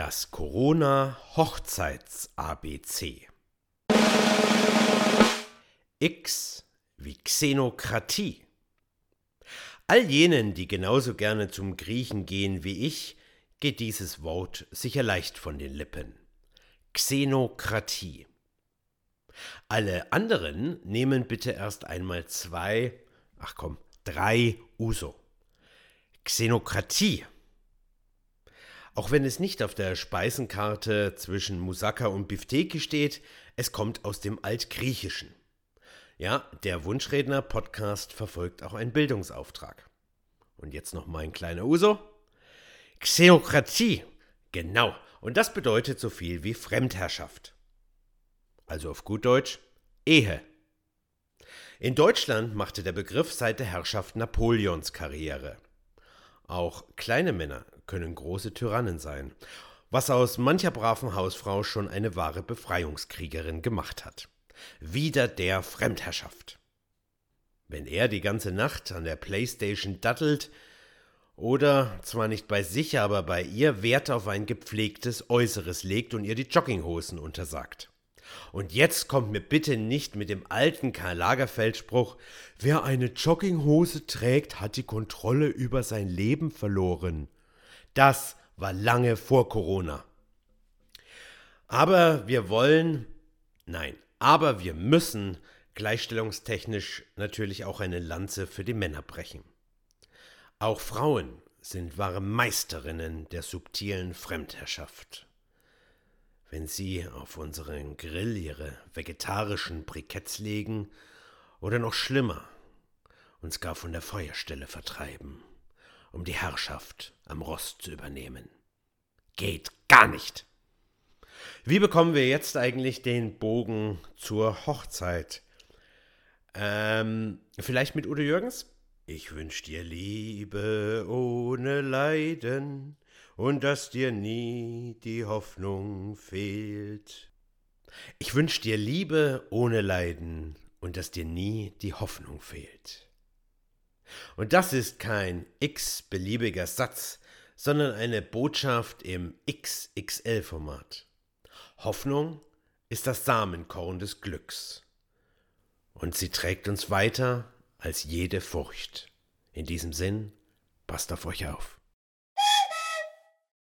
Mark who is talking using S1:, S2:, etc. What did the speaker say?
S1: Das Corona-Hochzeits-ABC. X wie Xenokratie. All jenen, die genauso gerne zum Griechen gehen wie ich, geht dieses Wort sicher leicht von den Lippen. Xenokratie. Alle anderen nehmen bitte erst einmal zwei, ach komm, drei Uso. Xenokratie. Auch wenn es nicht auf der Speisenkarte zwischen Moussaka und Bifteki steht, es kommt aus dem Altgriechischen. Ja, der Wunschredner-Podcast verfolgt auch einen Bildungsauftrag. Und jetzt noch mein kleiner Uso. Xenokratie. Genau. Und das bedeutet so viel wie Fremdherrschaft. Also auf gut Deutsch Ehe. In Deutschland machte der Begriff seit der Herrschaft Napoleons Karriere. Auch kleine Männer können große Tyrannen sein, was aus mancher braven Hausfrau schon eine wahre Befreiungskriegerin gemacht hat. Wieder der Fremdherrschaft. Wenn er die ganze Nacht an der Playstation dattelt, oder zwar nicht bei sich, aber bei ihr Wert auf ein gepflegtes Äußeres legt und ihr die Jogginghosen untersagt. Und jetzt kommt mir bitte nicht mit dem alten Karl Lagerfeld-Spruch, wer eine Jogginghose trägt, hat die Kontrolle über sein Leben verloren. Das war lange vor Corona. Aber wir wollen, nein, aber wir müssen gleichstellungstechnisch natürlich auch eine Lanze für die Männer brechen. Auch Frauen sind wahre Meisterinnen der subtilen Fremdherrschaft. Wenn sie auf unseren Grill ihre vegetarischen Briketts legen oder noch schlimmer, uns gar von der Feuerstelle vertreiben, um die Herrschaft am Rost zu übernehmen. Geht gar nicht! Wie bekommen wir jetzt eigentlich den Bogen zur Hochzeit? Ähm, vielleicht mit Udo Jürgens? Ich wünsch dir Liebe ohne Leiden und dass dir nie die Hoffnung fehlt. Ich wünsch dir Liebe ohne Leiden und dass dir nie die Hoffnung fehlt. Und das ist kein x-beliebiger Satz, sondern eine Botschaft im XXL-Format. Hoffnung ist das Samenkorn des Glücks. Und sie trägt uns weiter als jede Furcht. In diesem Sinn, passt auf euch auf.